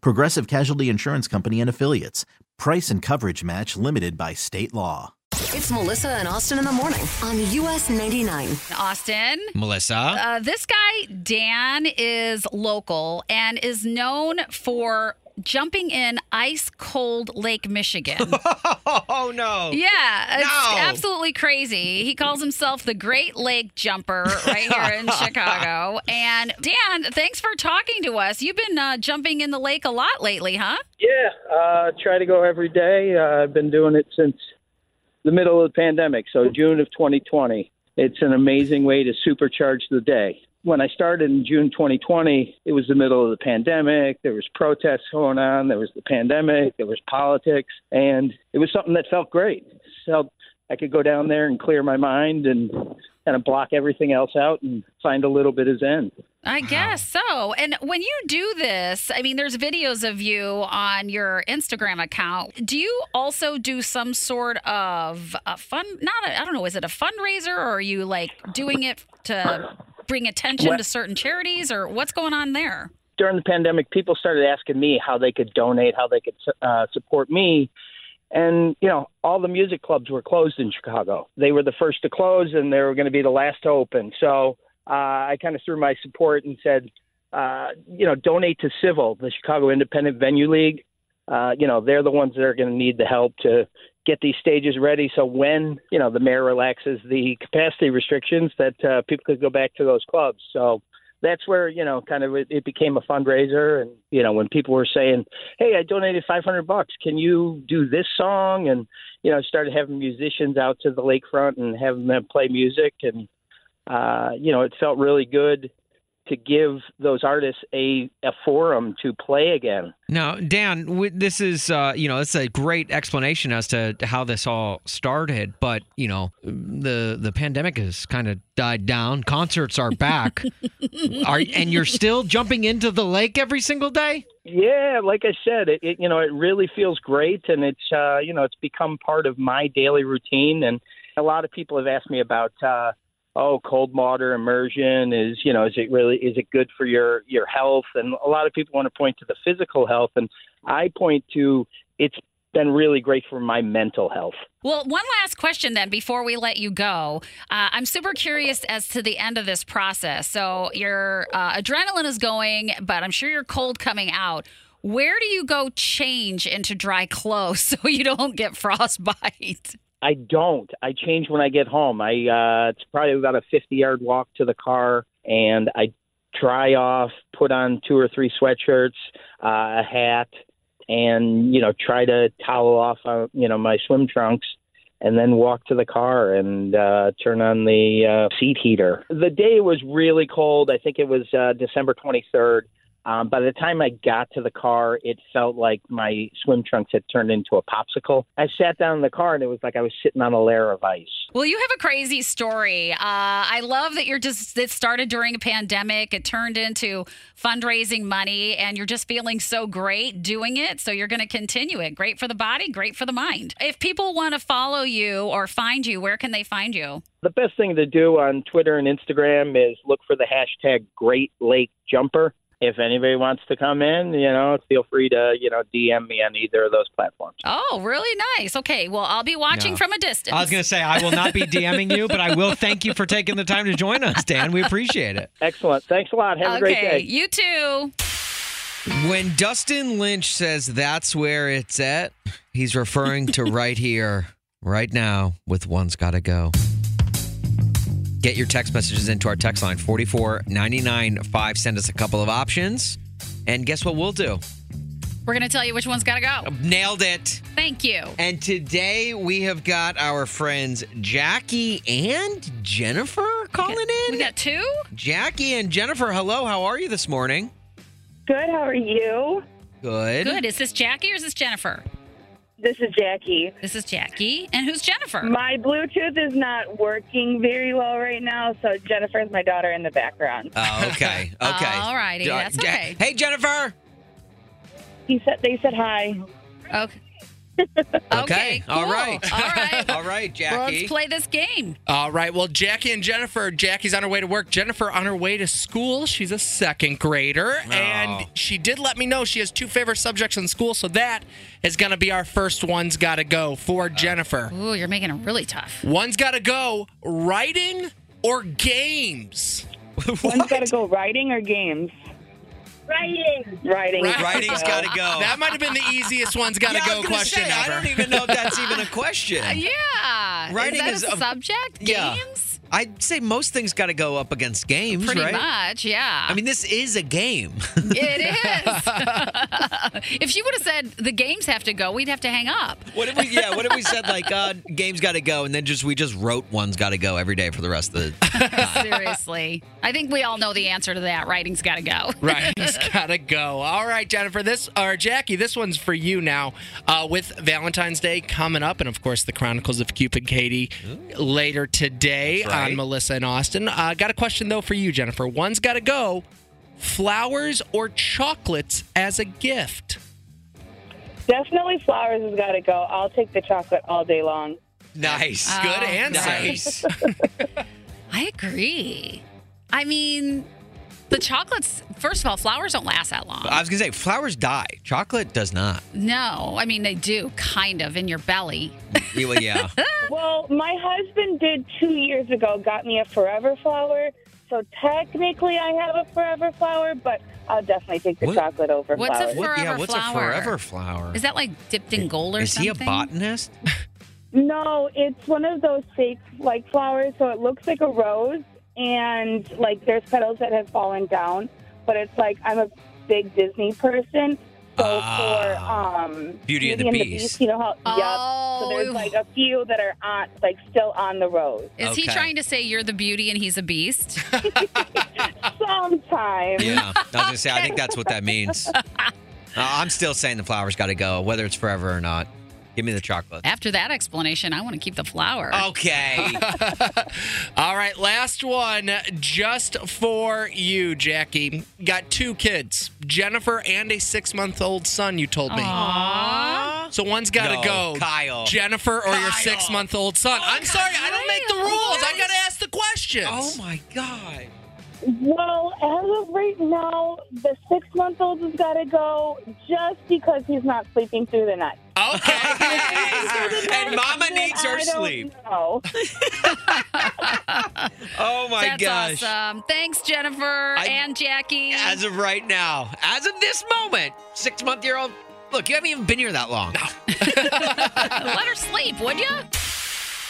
Progressive Casualty Insurance Company and Affiliates. Price and coverage match limited by state law. It's Melissa and Austin in the morning on US 99. Austin. Melissa. Uh, this guy, Dan, is local and is known for jumping in ice cold Lake Michigan. oh no. Yeah, it's No. absolutely crazy. He calls himself the Great Lake Jumper right here in Chicago. And Dan, thanks for talking to us. You've been uh, jumping in the lake a lot lately, huh? Yeah, uh, try to go every day. Uh, I've been doing it since the middle of the pandemic, so June of 2020. It's an amazing way to supercharge the day. When I started in June 2020, it was the middle of the pandemic. There was protests going on. There was the pandemic. There was politics, and it was something that felt great. So I could go down there and clear my mind and kind of block everything else out and find a little bit of zen. I guess so. And when you do this, I mean, there's videos of you on your Instagram account. Do you also do some sort of a fun? Not, I I don't know. Is it a fundraiser, or are you like doing it to bring attention Well- to certain charities, or what's going on there? during the pandemic, people started asking me how they could donate, how they could uh, support me. And, you know, all the music clubs were closed in Chicago. They were the first to close and they were going to be the last to open. So uh, I kind of threw my support and said, uh, you know, donate to CIVL, the Chicago Independent Venue League. Uh, you know, they're the ones that are going to need the help to get these stages ready. So when, you know, the mayor relaxes the capacity restrictions, that uh, people could go back to those clubs. So that's where you know kind of it, it became a fundraiser and you know when people were saying hey i donated 500 bucks can you do this song and you know started having musicians out to the lakefront and having them play music and uh you know it felt really good to give those artists a a forum to play again Now, Dan, this is uh, you know it's a great explanation as to how this all started, but you know the the pandemic has kind of died down. Concerts are back, are and you're still jumping into the lake every single day. Yeah, like I said, it, it you know it really feels great, and it's uh, you know it's become part of my daily routine. And a lot of people have asked me about uh, oh cold water immersion is you know is it really is it good for your your health? And a lot of people want to point to the physical health, and I point to it's been really great for my mental health. Well, one last question then before we let you go. Uh, I'm super curious as to the end of this process. So your uh, adrenaline is going, but I'm sure you're cold coming out. Where do you go change into dry clothes so you don't get frostbite? I don't. I change when I get home. I uh it's probably about a 50 yard walk to the car and I dry off, put on two or three sweatshirts, uh, a hat and you know try to towel off uh, you know my swim trunks and then walk to the car and uh turn on the uh, seat heater. The day was really cold. I think it was uh December 23rd. Um, by the time I got to the car, it felt like my swim trunks had turned into a popsicle. I sat down in the car and it was like I was sitting on a layer of ice. Well, you have a crazy story. Uh, I love that you're just, it started during a pandemic. It turned into fundraising money, and you're just feeling so great doing it. So you're going to continue it. Great for the body, great for the mind. If people want to follow you or find you, where can they find you? The best thing to do on Twitter and Instagram is look for the hashtag Great Lake Jumper. If anybody wants to come in, you know, feel free to, you know, DM me on either of those platforms. Oh, really nice. Okay. Well, I'll be watching No. from a distance. I was going to say I will not be DMing you, but I will thank you for taking the time to join us, Dan. We appreciate it. Excellent. Thanks a lot. Have a great okay. day. You too. When Dustin Lynch says that's where it's at, He's referring to right here, right now, with One's Gotta Go. Get your text messages into our text line 44995. Send us a couple of options. And guess what we'll do? We're going to tell you which one's got to go. Nailed it. Thank you. And today we have got our friends Jackie and Jennifer calling in. We got two? Jackie and Jennifer, hello. How are you this morning? Good. How are you? Good. Good. Is this Jackie or is this Jennifer? This is Jackie. This is Jackie. And who's Jennifer? My Bluetooth is not working very well right now, so Jennifer's my daughter in the background. Oh, okay. Okay. All righty. That's okay. Hey, Jennifer. He said they said hi. Okay. Okay. All cool. right. All right. All right, Well, Jackie. let's play this game. All right. Well, Jackie and Jennifer. Jackie's on her way to work. Jennifer on her way to school. She's a second grader, oh. and she did let me know she has two favorite subjects in school. So that is going to be our first one's got to go for oh. Jennifer. Ooh, you're making it really tough. One's got to go writing or games. One's got to go writing or games. Writing. Writing. Writing's got to go. That might have been the easiest one's got to Yeah, I go was question say, ever. I don't even know if that's even a question. Yeah. Writing is is that a a- subject? Yeah. Games? I'd say most things got to go up against games, Pretty right? much, yeah. I mean, this is a game. it is. if she would have said the games have to go, we'd have to hang up. what if we? Yeah. What if we said like, uh, games got to go, and then just we just wrote one's got to go every day for the rest of the. Seriously. I think we all know the answer to that. Writing's got to go. Writing's gotta go. All right, Jennifer. This or Jackie. This one's for you now. Uh, with Valentine's Day coming up, and of course the Chronicles of Cupid Katie later today That's right. on Melissa and Austin. Uh, got a question though for you, Jennifer. One's got to go. Flowers or chocolates as a gift? Definitely flowers has got to go. I'll take the chocolate all day long. nice. Oh, Good answer. Nice. I agree. I mean, the chocolates, first of all, flowers don't last that long. I was gonna say flowers die. Chocolate does not. no, I mean, they do, kind of, in your belly. Yeah, well, yeah. Well, my husband did two years ago, got me a forever flower. So technically I have a forever flower, but I'll definitely take the What- chocolate over What's a flowers. What, yeah. Forever What's flower. a forever flower? Is that like dipped in gold or something? Is he a botanist? No, it's one of those fake like flowers, so it looks like a rose, and like there's petals that have fallen down. But it's like I'm a big Disney person, so for Ah. um Beauty and the Beast. you know how? Oh. Yep. So there's like a few that are on like still on the rose. Is he trying to say you're the beauty and he's a beast? Sometimes. Yeah. I was gonna say. I think that's what that means. Uh, I'm still saying the flowers got to go, whether it's forever or not. Give me the chocolate. After that explanation, I want to keep the flower. Okay. All right, last one just for you, Jackie. Got two kids, Jennifer and a six month old son, you told me. Aww. So one's got to No, go. Kyle. Jennifer or your six month old son. I'm sorry, I don't make the Kyle. rules. I got to ask the questions. oh my god. Well, as of right now, the six month old has got to go just because he's not sleeping through the night. Okay. and Mama needs her I don't sleep. know. Oh my That's gosh. awesome. Thanks, Jennifer I- and Jackie. As of right now, as of this moment, six month year old. Look, you haven't even been here that long. Let her sleep, would you?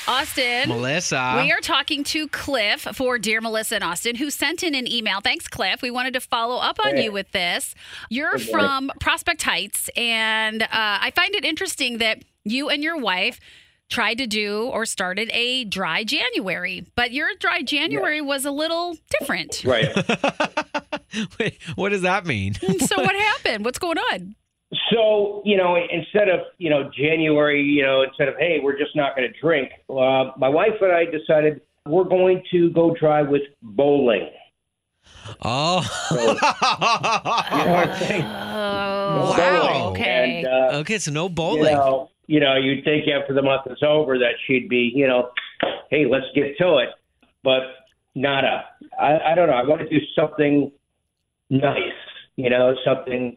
Austin. Melissa. We are talking to Cliff for Dear Melissa and Austin, who sent in an email. Thanks, Cliff. We wanted to follow up on you with this. You're from Prospect Heights, and uh, I find it interesting that you and your wife tried to do or started a dry January, but your dry January was a little different. Right. Wait, what does that mean? so, what happened? What's going on? So, you know, instead of, you know, January, you know, instead of, hey, we're just not going to drink, uh, my wife and I decided we're going to go try with bowling. Oh. You know what I'm saying? Oh, Wow. Okay. And, uh, okay, so no you bowling. know, you know, you'd think after the month is over that she'd be, you know, hey, let's get to it. But nada. I, I don't know. I want to do something nice, you know, something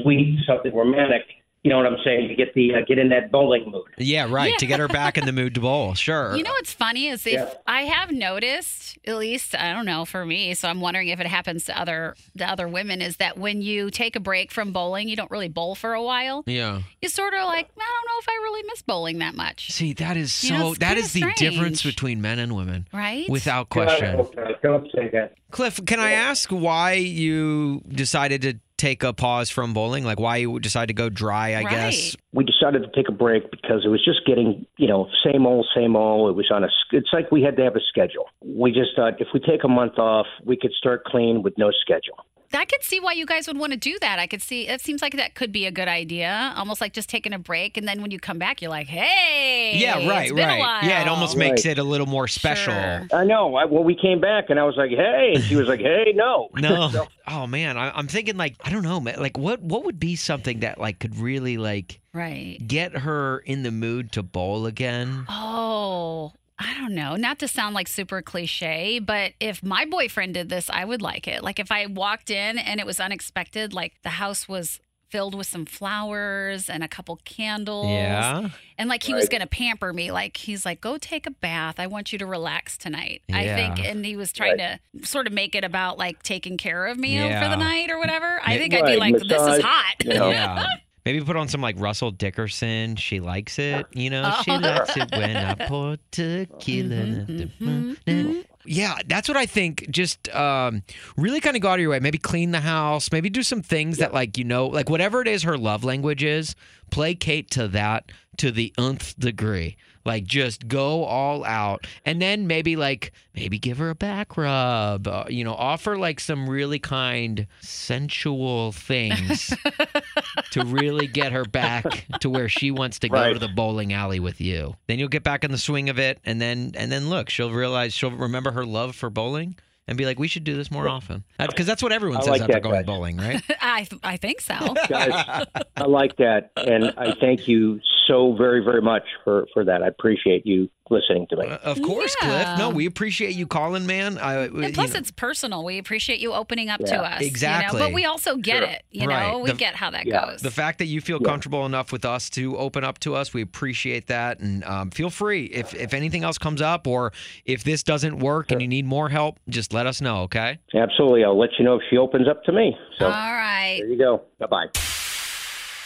sweet, something romantic. You know what I'm saying? To get the uh, get in that bowling mood. Yeah, right. To get her back in the mood to bowl. Sure. You know what's funny is if Yeah. I have noticed, at least I don't know for me, so I'm wondering if it happens to other the other women, is that when you take a break from bowling, you don't really bowl for a while. yeah. You sort of like, I don't know if I really miss bowling that much, See, that is You know, so. it's that kinda is the difference between men and women, right? without question. God, don't say that. Cliff, can I ask why you decided to take a pause from bowling? Like why you decided to go dry? I guess. We decided to take a break because it was just getting, you know, same old, same old. It was on a, It's like we had to have a schedule. We just thought if we take a month off, we could start clean with no schedule. I could see why you guys would want to do that. I could see it seems like that could be a good idea, almost like just taking a break, and then when you come back, you're like, hey, Yeah, right, it's been a right. Yeah, it while." almost makes it a little more special. Sure. I know. I, well, we came back and I was like, "Hey," and she was like, "Hey, no." No. So- oh man, I, I'm thinking like I don't know, man. Like what what would be something that like could really like right. get her in the mood to bowl again? Oh, I don't know. Not to sound like super cliche, but if my boyfriend did this, I would like it. Like if I walked in and it was unexpected, like the house was filled with some flowers and a couple candles. Yeah. And like he was going to pamper me. Like he's like, go take a bath. I want you to relax tonight. I think. And he was trying to sort of make it about like taking care of me for the night or whatever. I Yeah. think I'd be Right, like, this is hot. you. Yeah. Maybe put on some like Russell Dickerson. She likes it, you know. She Oh. likes it when I pour tequila. Mm-hmm, Yeah, that's what I think. Just um, really kind of go out of your way. Maybe clean the house. Maybe do some things that, like, you know, like whatever it is her love language is, placate to that to the nth degree. Like, just go all out. And then maybe, like, maybe give her a back rub. Uh, you know, offer like some really kind, sensual things to really get her back to where she wants to go to the bowling alley with you. Then you'll get back in the swing of it, and then and then look, she'll realize she'll remember her love for bowling and be like, we should do this more often. Because that's what everyone I says like after going guys. bowling, right? I, th- I think so. Guys, I like that, and I thank you so very, very much for for that. I appreciate you listening to me. Uh, of course, Yeah. Cliff. No, we appreciate you calling, man. I, And plus, it's personal. We appreciate you opening up to Yeah. us. you know, Exactly. But we also get Sure. it. You Right. know, we The- get how that Yeah. goes. the fact that you feel Yeah. comfortable enough with us to open up to us, we appreciate that. And um, feel free if if anything else comes up or if this doesn't work and you need more help, just let us know. Okay. Absolutely, I'll let you know if she opens up to me. So All right. there you go. Bye bye.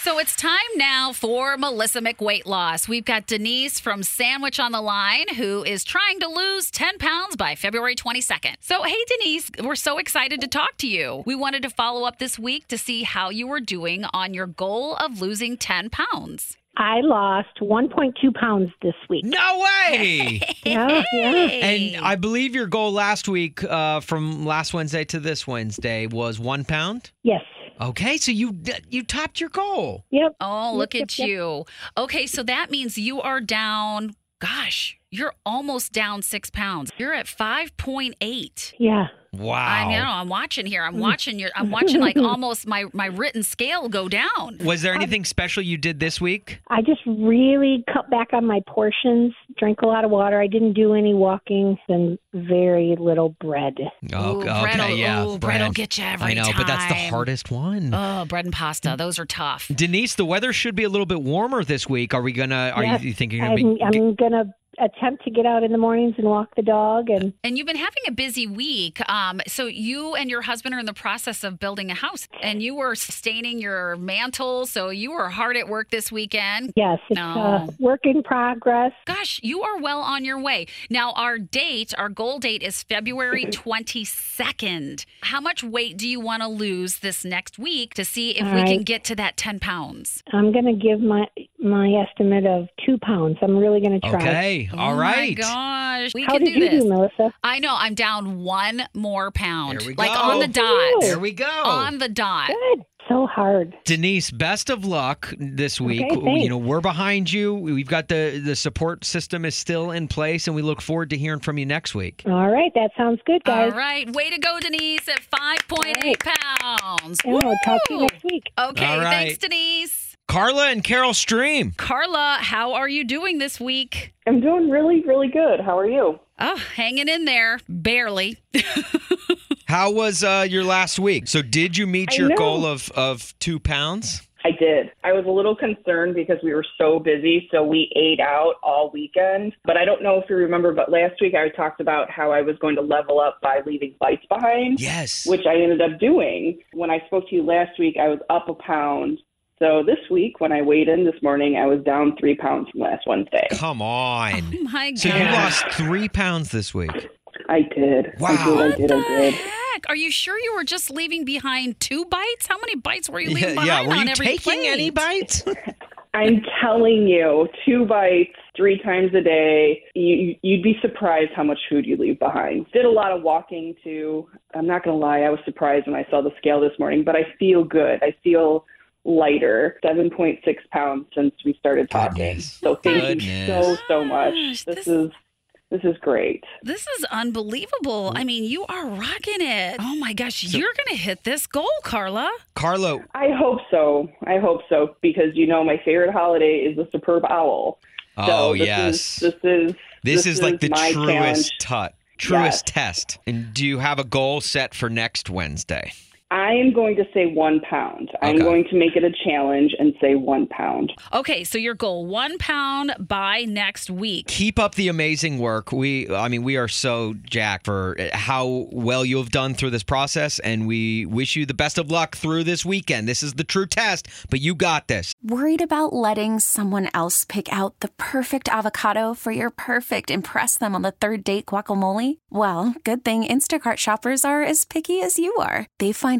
So it's time now for Melissa McWeight Loss. We've got Denise from Sandwich on the line who is trying to lose 10 pounds by February 22nd. So, hey, Denise, we're so excited to talk to you. We wanted to follow up this week to see how you were doing on your goal of losing 10 pounds. I lost 1.2 pounds this week. No way. Yeah, yeah. And I believe your goal last week, uh, from last Wednesday to this Wednesday, was one pound. Yes. Okay, so you you topped your goal. Yep. Oh, look Yep, at yep, yep. you. Okay, so that means you are down, gosh, you're almost down six pounds. You're at 5.8. Yeah. Wow. I know. I'm watching here. I'm hmm. watching your. I'm watching like almost my my written scale go down. Was there uh, anything special you did this week? I just really cut back on my portions, drank a lot of water. I didn't do any walking and very little bread. Oh, Ooh, okay, bread'll- yeah. ooh, bread'll get you every I know, but that's the hardest one. Oh, bread and pasta. Those are tough. Denise, the weather should be a little bit warmer this week. Are we gonna? Are Yes, you thinking you're I'm, be? I'm gonna attempt to get out in the mornings and walk the dog and And you've been having a busy week. Um, so you and your husband are in the process of building a house, and you were sustaining your mantle. So you were hard at work this weekend. yes, it's No. uh, work in progress. Gosh, you are well on your way. Now, our date, our goal date is February 22nd. How much weight do you want to lose this next week to see if All we can get to that 10 pounds? I'm gonna give my my estimate of two pounds. I'm really gonna try. Okay, oh all right. oh my gosh. We How can did do you this. do, Melissa? I know. I'm down one more pound. There we like go. on the oh, dot. There we go. On the dot. Good. So hard. Denise, best of luck this week. Okay, thanks. you know, we're behind you. We've got the the support system is still in place, and we look forward to hearing from you next week. All right, that sounds good, guys. All right. Way to go, Denise, at 5.8 pounds. Yeah, we'll talk to you Woo! next week. Okay. All right. Thanks, Denise. Carla and Carol Stream. Carla, how are you doing this week? I'm doing really, really good. How are you? Oh, hanging in there, barely. How was uh, your last week? So, did you meet I your know. goal of of two pounds? I did. I was a little concerned because we were so busy, so we ate out all weekend. But I don't know if you remember, but last week I talked about how I was going to level up by leaving bites behind. Yes. Which I ended up doing. When I spoke to you last week, I was up a pound. So this week, when I weighed in this morning, I was down three pounds from last Wednesday. Come on. Oh my So you lost three pounds this week. I did. Wow. I did. I did. I did. Heck, are you sure you were just leaving behind two bites? How many bites were you Yeah, leaving yeah, behind were on you every taking any bites? I'm telling you, two bites three times a day. You, you'd be surprised how much food you leave behind. Did a lot of walking too. I'm not going to lie, I was surprised when I saw the scale this morning, but I feel good. I feel lighter, 7.6 pounds since we started talking. So thank you so so much. This is this is great. This is unbelievable. I mean, you are rocking it. Oh my gosh, you're going to hit this goal, Carla. Carlo, I hope so. I hope so because you know my favorite holiday is the superb owl. Oh, so this yes. Is, this is this, is like the truest challenge. tut, truest Yes. test. And do you have a goal set for next Wednesday? I am going to say one pound. I'm going to make it a challenge and say one pound. Okay, so your goal one pound by next week. Keep up the amazing work. We, I mean, we are so jacked for how well you have done through this process, and we wish you the best of luck through this weekend. This is the true test, but you got this. Worried about letting someone else pick out the perfect avocado for your perfect impress them on the third date guacamole? Well, good thing Instacart shoppers are as picky as you are. They find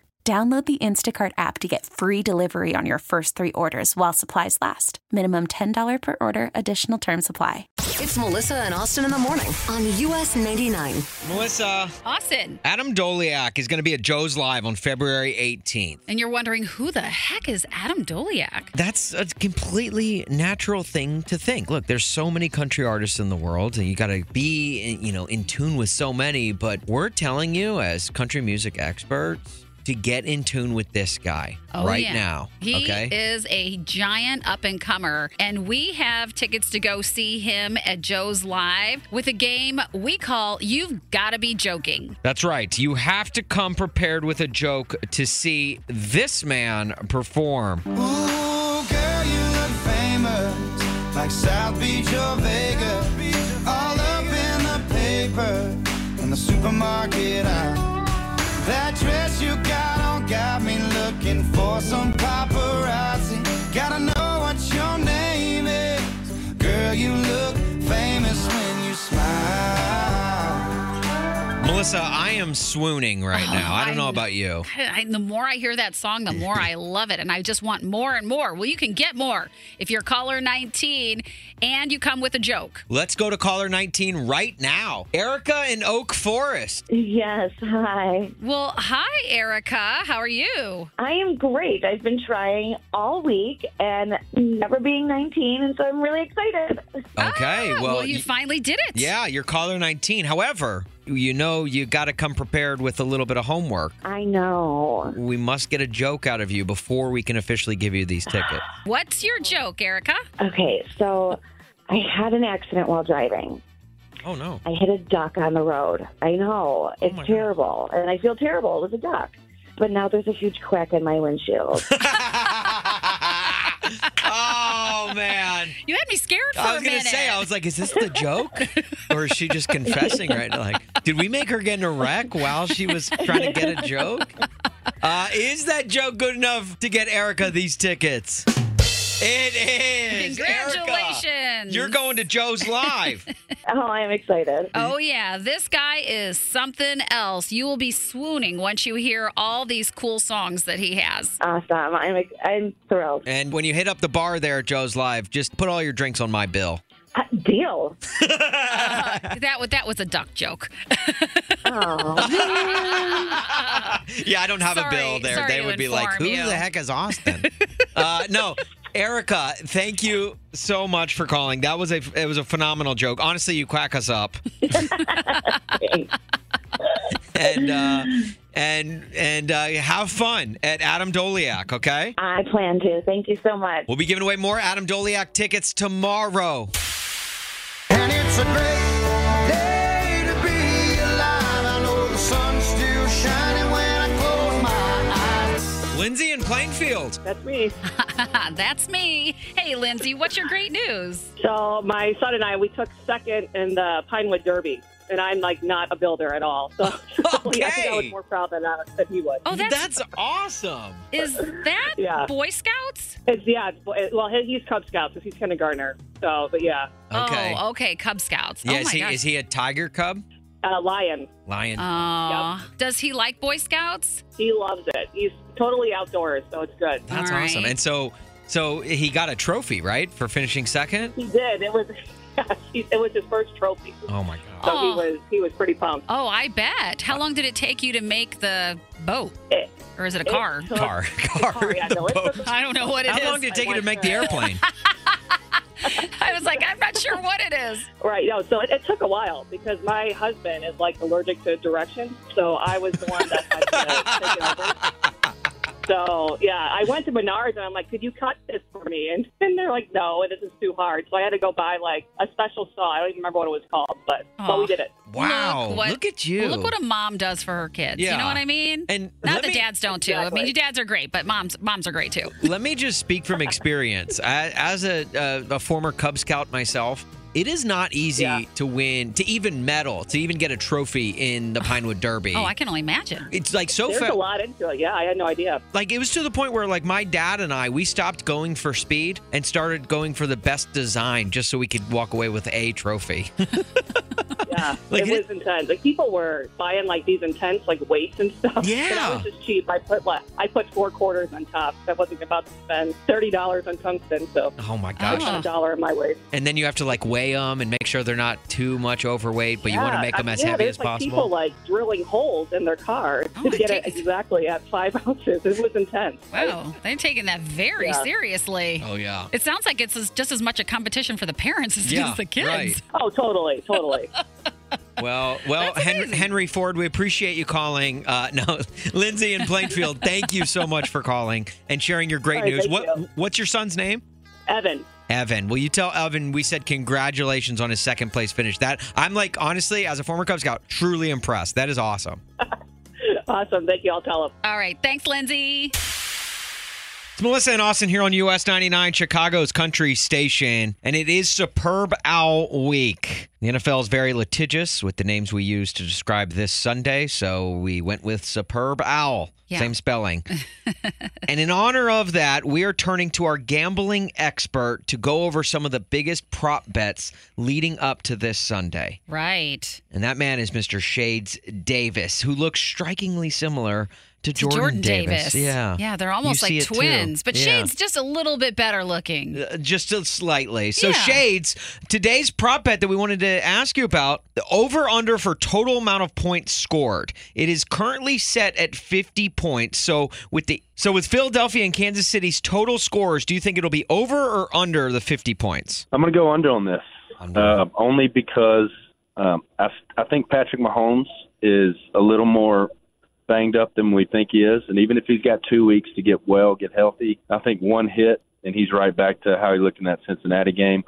Download the Instacart app to get free delivery on your first three orders while supplies last. Minimum $10 per order, additional term supply. It's Melissa and Austin in the morning on US 99. Melissa. Austin. Adam Doleac is going to be at Joe's Live on February 18th. And you're wondering who the heck is Adam Doleac? That's a completely natural thing to think. Look, there's so many country artists in the world, and you got to be, you know, in tune with so many. But we're telling you, as country music experts, to get in tune with this guy Oh, right yeah. now. He okay. is a giant up and comer, and we have tickets to go see him at Joe's Live with a game we call You've Gotta Be Joking. That's right. You have to come prepared with a joke to see this man perform. Ooh, girl, you look famous, like South Beach or Vegas. All up in the paper, in the supermarket aisle. That dress you got on got me looking for some paparazzi. Gotta know what your name is. Girl, you look Melissa, I am swooning right oh, now. I don't know about you. I, the more I hear that song, the more I love it, and I just want more and more. Well, you can get more if you're caller 19 and you come with a joke. Let's go to caller 19 right now. Erica in Oak Forest. Yes, hi. Well, hi, Erica. How are you? I am great. I've been trying all week and never being 19, and so I'm really excited. Okay, ah, well, well, you y- finally did it. yeah, you're caller 19. However, you know you got to come prepared with a little bit of homework. I know. We must get a joke out of you before we can officially give you these tickets. What's your joke, Erica? Okay, so I had an accident while driving. Oh no. I hit a duck on the road. I know. Oh, it's terrible. And I feel terrible. It was a duck. But now there's a huge crack in my windshield. Oh man. You had me scared for I a was gonna minute. say, I was like, is this the joke? or is she just confessing right now? Like, did we make her get in a wreck while she was trying to get a joke? Uh, is that joke good enough to get Erica these tickets? It is. Erica, Congratulations. you're going to Joe's Live. oh, I'm excited. Oh, yeah. This guy is something else. You will be swooning once you hear all these cool songs that he has. Awesome. I'm, I'm thrilled. and when you hit up the bar there at Joe's Live, just put all your drinks on my bill. Uh, deal. that, was, that was a duck joke. Yeah, I don't have a bill there. They would be like, who you." the heck is Austin? uh, no. Erica, thank you so much for calling. That was a it was a phenomenal joke. Honestly, you quack us up. and uh, and and uh, have fun at Adam Doleac. Okay. I plan to. Thank you so much. We'll be giving away more Adam Doleac tickets tomorrow. And it's a great day to be alive. I know the sun's still shining when I close my eyes. Lindsay in Plainfield. That's me. That's me. Hey, Lindsay, what's your great news? So my son and I, we took second in the Pinewood Derby, and I'm like not a builder at all. So I think I was more proud than, uh, than he was. Oh, that's, awesome. Is that Yeah. Boy Scouts? It's yeah. It's, well, he's Cub Scouts because he's kindergartner. So, but yeah. Okay. Oh, okay. Cub Scouts. Yeah, oh is my he gosh. is he a tiger cub? Uh, Lion. Lion. Aw. Does he like Boy Scouts? He loves it. He's totally outdoors, so it's good. That's awesome. And so so he got a trophy, right, for finishing second? He did. It was. he- it was his first trophy. Oh my god. So he Oh. was he was pretty pumped. Oh, I bet. How long did it take you to make the boat? Or is it a it car? took- Car. Car, yeah, no, it took- I don't know what it is. How long did it take you to make the airplane? I was like, I'm not sure what it is. Right. No. So it, it took a while because my husband is like allergic to direction. So I was the one that had to take it over. So yeah, I went to Menards and I'm like, "Could you cut this for me?" And, and they're like, "No, this is too hard." So I had to go buy like a special saw. I don't even remember what it was called, but but we did it. Wow. Look, what, Look at you. Look what a mom does for her kids. You Yeah. know what I mean? And not let that me- dads don't too. I mean, your dads are great, but moms moms are great too. Let me just speak from experience. I- As a, a, a former Cub Scout myself, it is not easy to win, to even medal, to even get a trophy in the Pinewood Derby. Oh, I can only imagine. It's like so There's fa- a lot into it. Yeah, I had no idea. Like it was to the point where like my dad and I we stopped going for speed and started going for the best design just so we could walk away with a trophy. Yeah, Like it it- was intense. Like people were buying like these intense like weights and stuff. Yeah. and I was just cheap. I put like I put four quarters on top. I wasn't about to spend thirty dollars on tungsten, so oh my gosh. put a dollar in my weight. And then you have to like weigh them and make sure they're not too much overweight, but you want to make them I- as yeah, heavy as like possible. People like drilling holes in their cars Oh, to it get it exactly at five ounces. It was intense. Wow, they're taking that very Yeah. seriously. Oh yeah. It sounds like it's just as much a competition for the parents as it Yeah, is the kids. right. Oh, totally, totally. Well, well, Henry, Henry Ford, we appreciate you calling. Uh, no, Lindsay in Plainfield, thank you so much for calling and sharing your great All right, news. What you. What's your son's name? Evan. Evan. Will you tell Evan we said congratulations on his second place finish? That I'm like honestly, as a former Cub Scout, truly impressed. That is awesome. Awesome. Thank you. I'll tell him. All right, thanks, Lindsay. It's Melissa and Austin here on US 99, Chicago's country station, and it is Superb Owl Week. The NFL is very litigious with the names we use to describe this Sunday, so we went with Superb Owl. Yeah. Same spelling. and in honor of that, we are turning to our gambling expert to go over some of the biggest prop bets leading up to this Sunday. Right. And that man is Mr. Shades Davis, who looks strikingly similar to, To Jordan, Jordan Davis. Yeah. Yeah, they're almost see like it too. twins, but Yeah. Shade's just a little bit better looking. Uh, just a slightly. So Yeah. Shades, today's prop bet that we wanted to ask you about, the over under for total amount of points scored. It is currently set at 50 points. So with the so with Philadelphia and Kansas City's total scores, do you think it'll be over or under the 50 points? I'm going to go under on this, uh, only because um, I, I think Patrick Mahomes is a little more banged up than we think he is, and even if he's got two weeks to get well, get healthy, I think one hit and he's right back to how he looked in that Cincinnati game.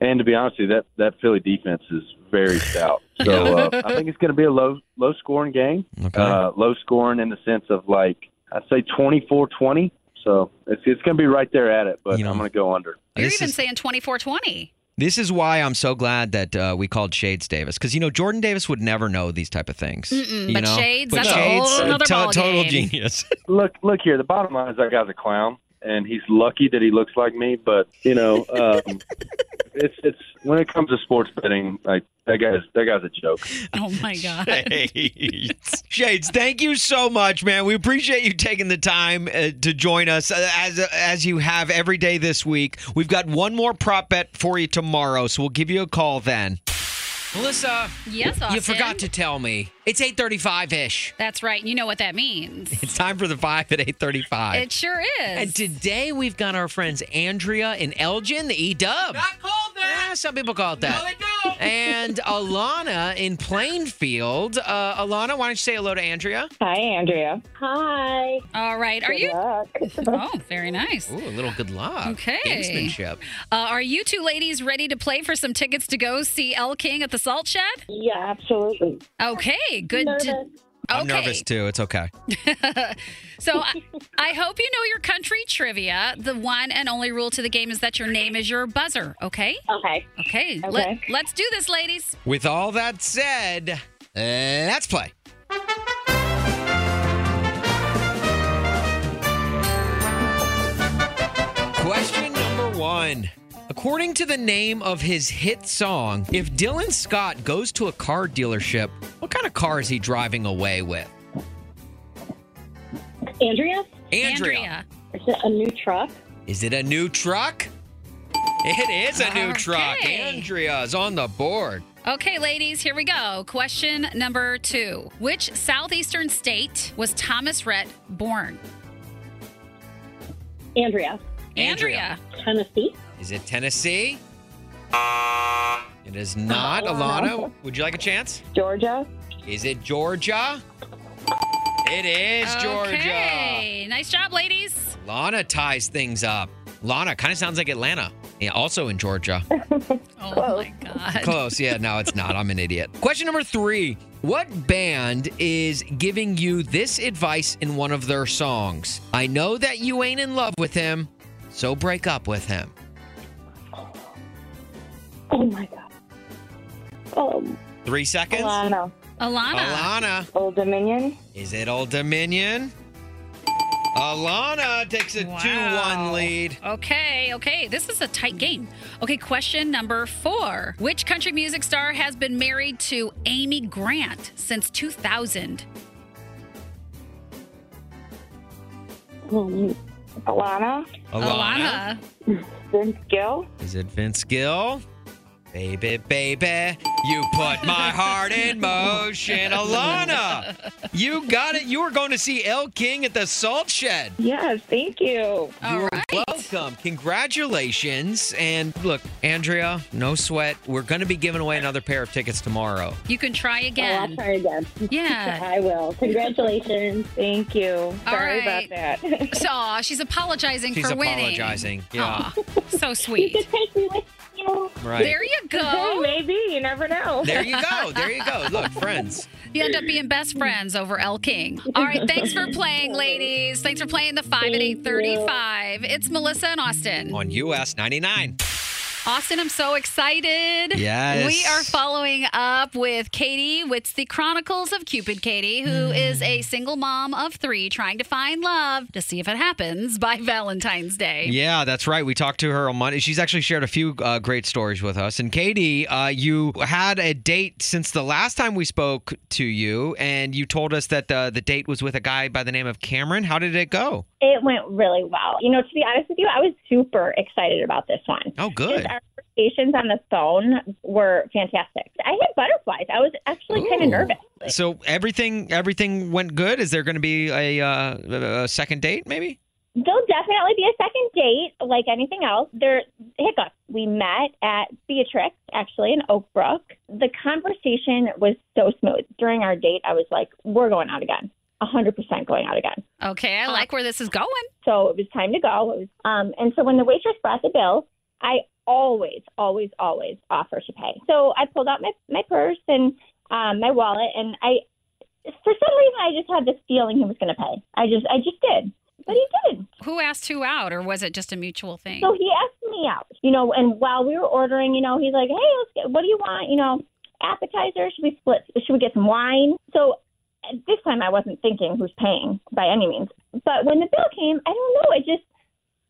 And to be honest with you, that that Philly defense is very stout. So uh, I think it's going to be a low low scoring game. Uh, low scoring in the sense of like I'd say 24-20. So it's it's going to be right there at it, but you know, I'm going to go under. You're even is- saying 2420. This is why I'm so glad that uh, we called Shades Davis because you know Jordan Davis would never know these type of things. Mm-mm, you but know? Shades, But that's a Shades, whole uh, nother to- total ballgame. genius. look look here the bottom line is that guy's a clown and he's lucky that he looks like me but you know um it's it's when it comes to sports betting like that guy's that guy's a joke Oh my god. Shades. Shades, thank you so much, man. We appreciate you taking the time uh, to join us uh, as as you have every day this week. We've got one more prop bet for you tomorrow, so we'll give you a call then. Melissa, Yes, you forgot to tell me. It's 8:35ish. That's right. You know what that means. It's time for the 5 at 8:35. It sure is. And today we've got our friends Andrea and Elgin, the E Dub. Not called that. some people call it that. We don't. And Alana in Plainfield. Uh, Alana, why don't you say hello to Andrea? Hi, Andrea. Hi. All right. Are Good you? luck. Oh, very nice. Ooh, a little good luck. Okay. Gamesmanship. Uh, are you two ladies ready to play for some tickets to go see Elle King at the Salt Shed? Yeah, absolutely. Okay, good. to- I'm nervous too. It's okay. So I, I hope you know your country trivia. The one and only rule to the game is that your name is your buzzer. Okay. Okay. Okay. Okay. Let, let's do this, ladies. With all that said, let's play. Question number one. According to the name of his hit song, if Dylan Scott goes to a car dealership, what kind of car is he driving away with? Andrea? Andrea. Is it a new truck? Is it a new truck? It is a new truck. Okay. Andrea's on the board. Okay, ladies, here we go. Question number two. Which southeastern state was Thomas Rhett born? Andrea. Andrea. Tennessee? Is it Tennessee? It is not. Oh, Alana, would you like a chance? Georgia? Is it Georgia? It is Georgia. Okay. Nice job, ladies. Lana ties things up. Lana kind of sounds like Atlanta. Yeah, also in Georgia. Oh my God. Close. Yeah, no, it's not. I'm an idiot. Question number three What band is giving you this advice in one of their songs? I know that you ain't in love with him, so break up with him. Oh my God. Um, Three seconds. Alana. Alana. Alana. Old Dominion? Is it Old Dominion? Alana takes a 2 1 lead. Okay, okay. This is a tight game. Okay, question number four. Which country music star has been married to Amy Grant since 2000? Um, Alana? Alana. Vince Gill? Is it Vince Gill? Baby, baby, you put my heart in motion. Alana, you got it. You were going to see Elle King at the Salt Shed. Yes, thank you. You're welcome. Congratulations. And look, Andrea, no sweat. We're going to be giving away another pair of tickets tomorrow. You can try Oh, again. I'll try again. Yeah. I will. Congratulations. Thank you. Sorry right. about that. So she's apologizing She's for winning. She's apologizing. Yeah. Aw, so sweet. Right. There you go. Maybe. You never know. There you go. There you go. Look, friends. You end up being best friends over Elle King. All right, thanks for playing, ladies. Thanks for playing the 5 at Thank 835. It's Melissa and Austin. On US 99. Austin, I'm so excited. Yes. We are following up with Katie. with the Chronicles of Cupid Katie, who is a single mom of three trying to find love to see if it happens by Valentine's Day. Yeah, that's right. We talked to her on Monday. She's actually shared a few uh, great stories with us. And Katie, uh, you had a date since the last time we spoke to you, and you told us that uh, the date was with a guy by the name of Cameron. How did it go? It went really well. You know, to be honest with you, I was super excited about this one. Oh, good. Our conversations on the phone were fantastic. I had butterflies. I was actually kind of nervous. So everything everything went good. Is there going to be a, uh, a second date? Maybe. There'll definitely be a second date, like anything else. There hiccups. We met at Beatrix, actually in Oak Brook. The conversation was so smooth. During our date, I was like, "We're going out again. A hundred percent going out again." Okay, I like where this is going. So it was time to go. It was, um, and so when the waitress brought the bill, I always, always, always offer to pay. So I pulled out my my purse and um, my wallet, and I, for some reason, I just had this feeling he was going to pay. I just, I just did, but he didn't. Who asked who out, or was it just a mutual thing? So he asked me out, you know, and while we were ordering, you know, he's like, "Hey, let's get. What do you want? You know, appetizer? Should we split? Should we get some wine?" So at this time, I wasn't thinking who's paying by any means. But when the bill came, I don't know. It just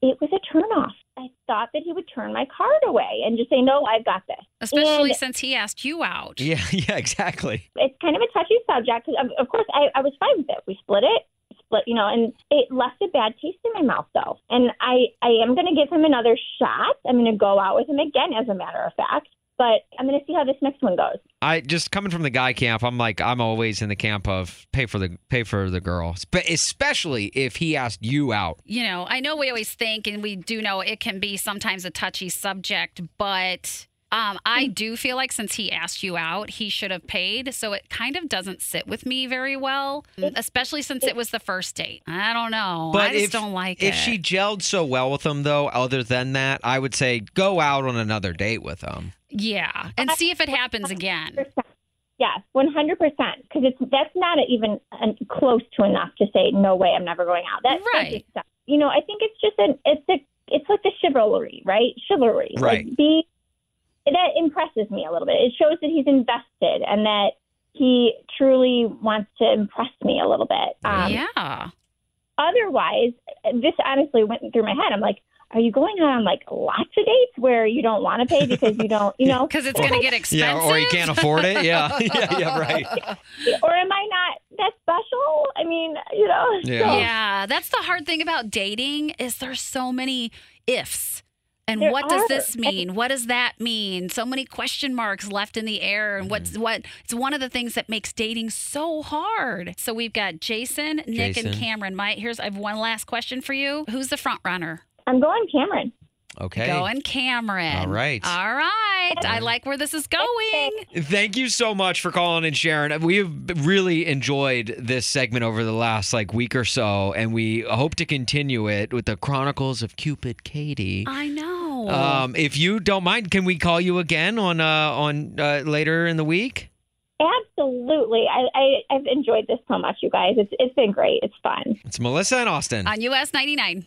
it was a turnoff. I thought that he would turn my card away and just say, "No, I've got this." Especially And since he asked you out. Yeah, yeah, exactly. it's kind of a touchy subject. 'cause of, of course, I, I was fine with it. We split it, split, you know, and it left a bad taste in my mouth, though. And I, I am going to give him another shot. I'm going to go out with him again, as a matter of fact. But I'm going to see how this next one goes. I just coming from the guy camp. I'm like I'm always in the camp of pay for the pay for the girl, Spe- especially if he asked you out. You know, I know we always think, and we do know it can be sometimes a touchy subject, but Um, I do feel like since he asked you out, he should have paid. So it kind of doesn't sit with me very well, especially since it was the first date. I don't know. But I just if, don't like if it. If she gelled so well with him, though, other than that, I would say go out on another date with him. yeah, and see if it happens again. Yes, one hundred percent. Because it's that's not even close to enough to say no way. I'm never going out. That, Right. That's just, you know, I think it's just an it's a it's like the chivalry, right? Chivalry. Right. Like be that impresses me a little bit. It shows that he's invested and that he truly wants to impress me a little bit. Um, yeah. Otherwise, this honestly went through my head. I'm like, are you going on like lots of dates where you don't want to pay because you don't, you know, because it's going to get expensive. Yeah, or you can't afford it. Yeah, yeah, yeah, right. or am I not that special? I mean, you know. so- Yeah, that's the hard thing about dating is there's so many ifs. And There what does are. this mean? What does that mean? So many question marks left in the air. And what's Mm-hmm. what? It's one of the things that makes dating so hard. So we've got Jason, Nick, and Cameron. My here's I have one last question for you. Who's the front runner? I'm going Cameron. Okay. Going Cameron. All right. All right. I like where this is going. Thank you so much for calling and sharing. We've really enjoyed this segment over the last like week or so, and we hope to continue it with the Chronicles of Cupid Katie. I know. Um, if you don't mind, can we call you again on uh, on uh, later in the week? Absolutely. I, I, I've enjoyed this so much, you guys. It's, it's been great. It's fun. It's Melissa and Austin. On US 99.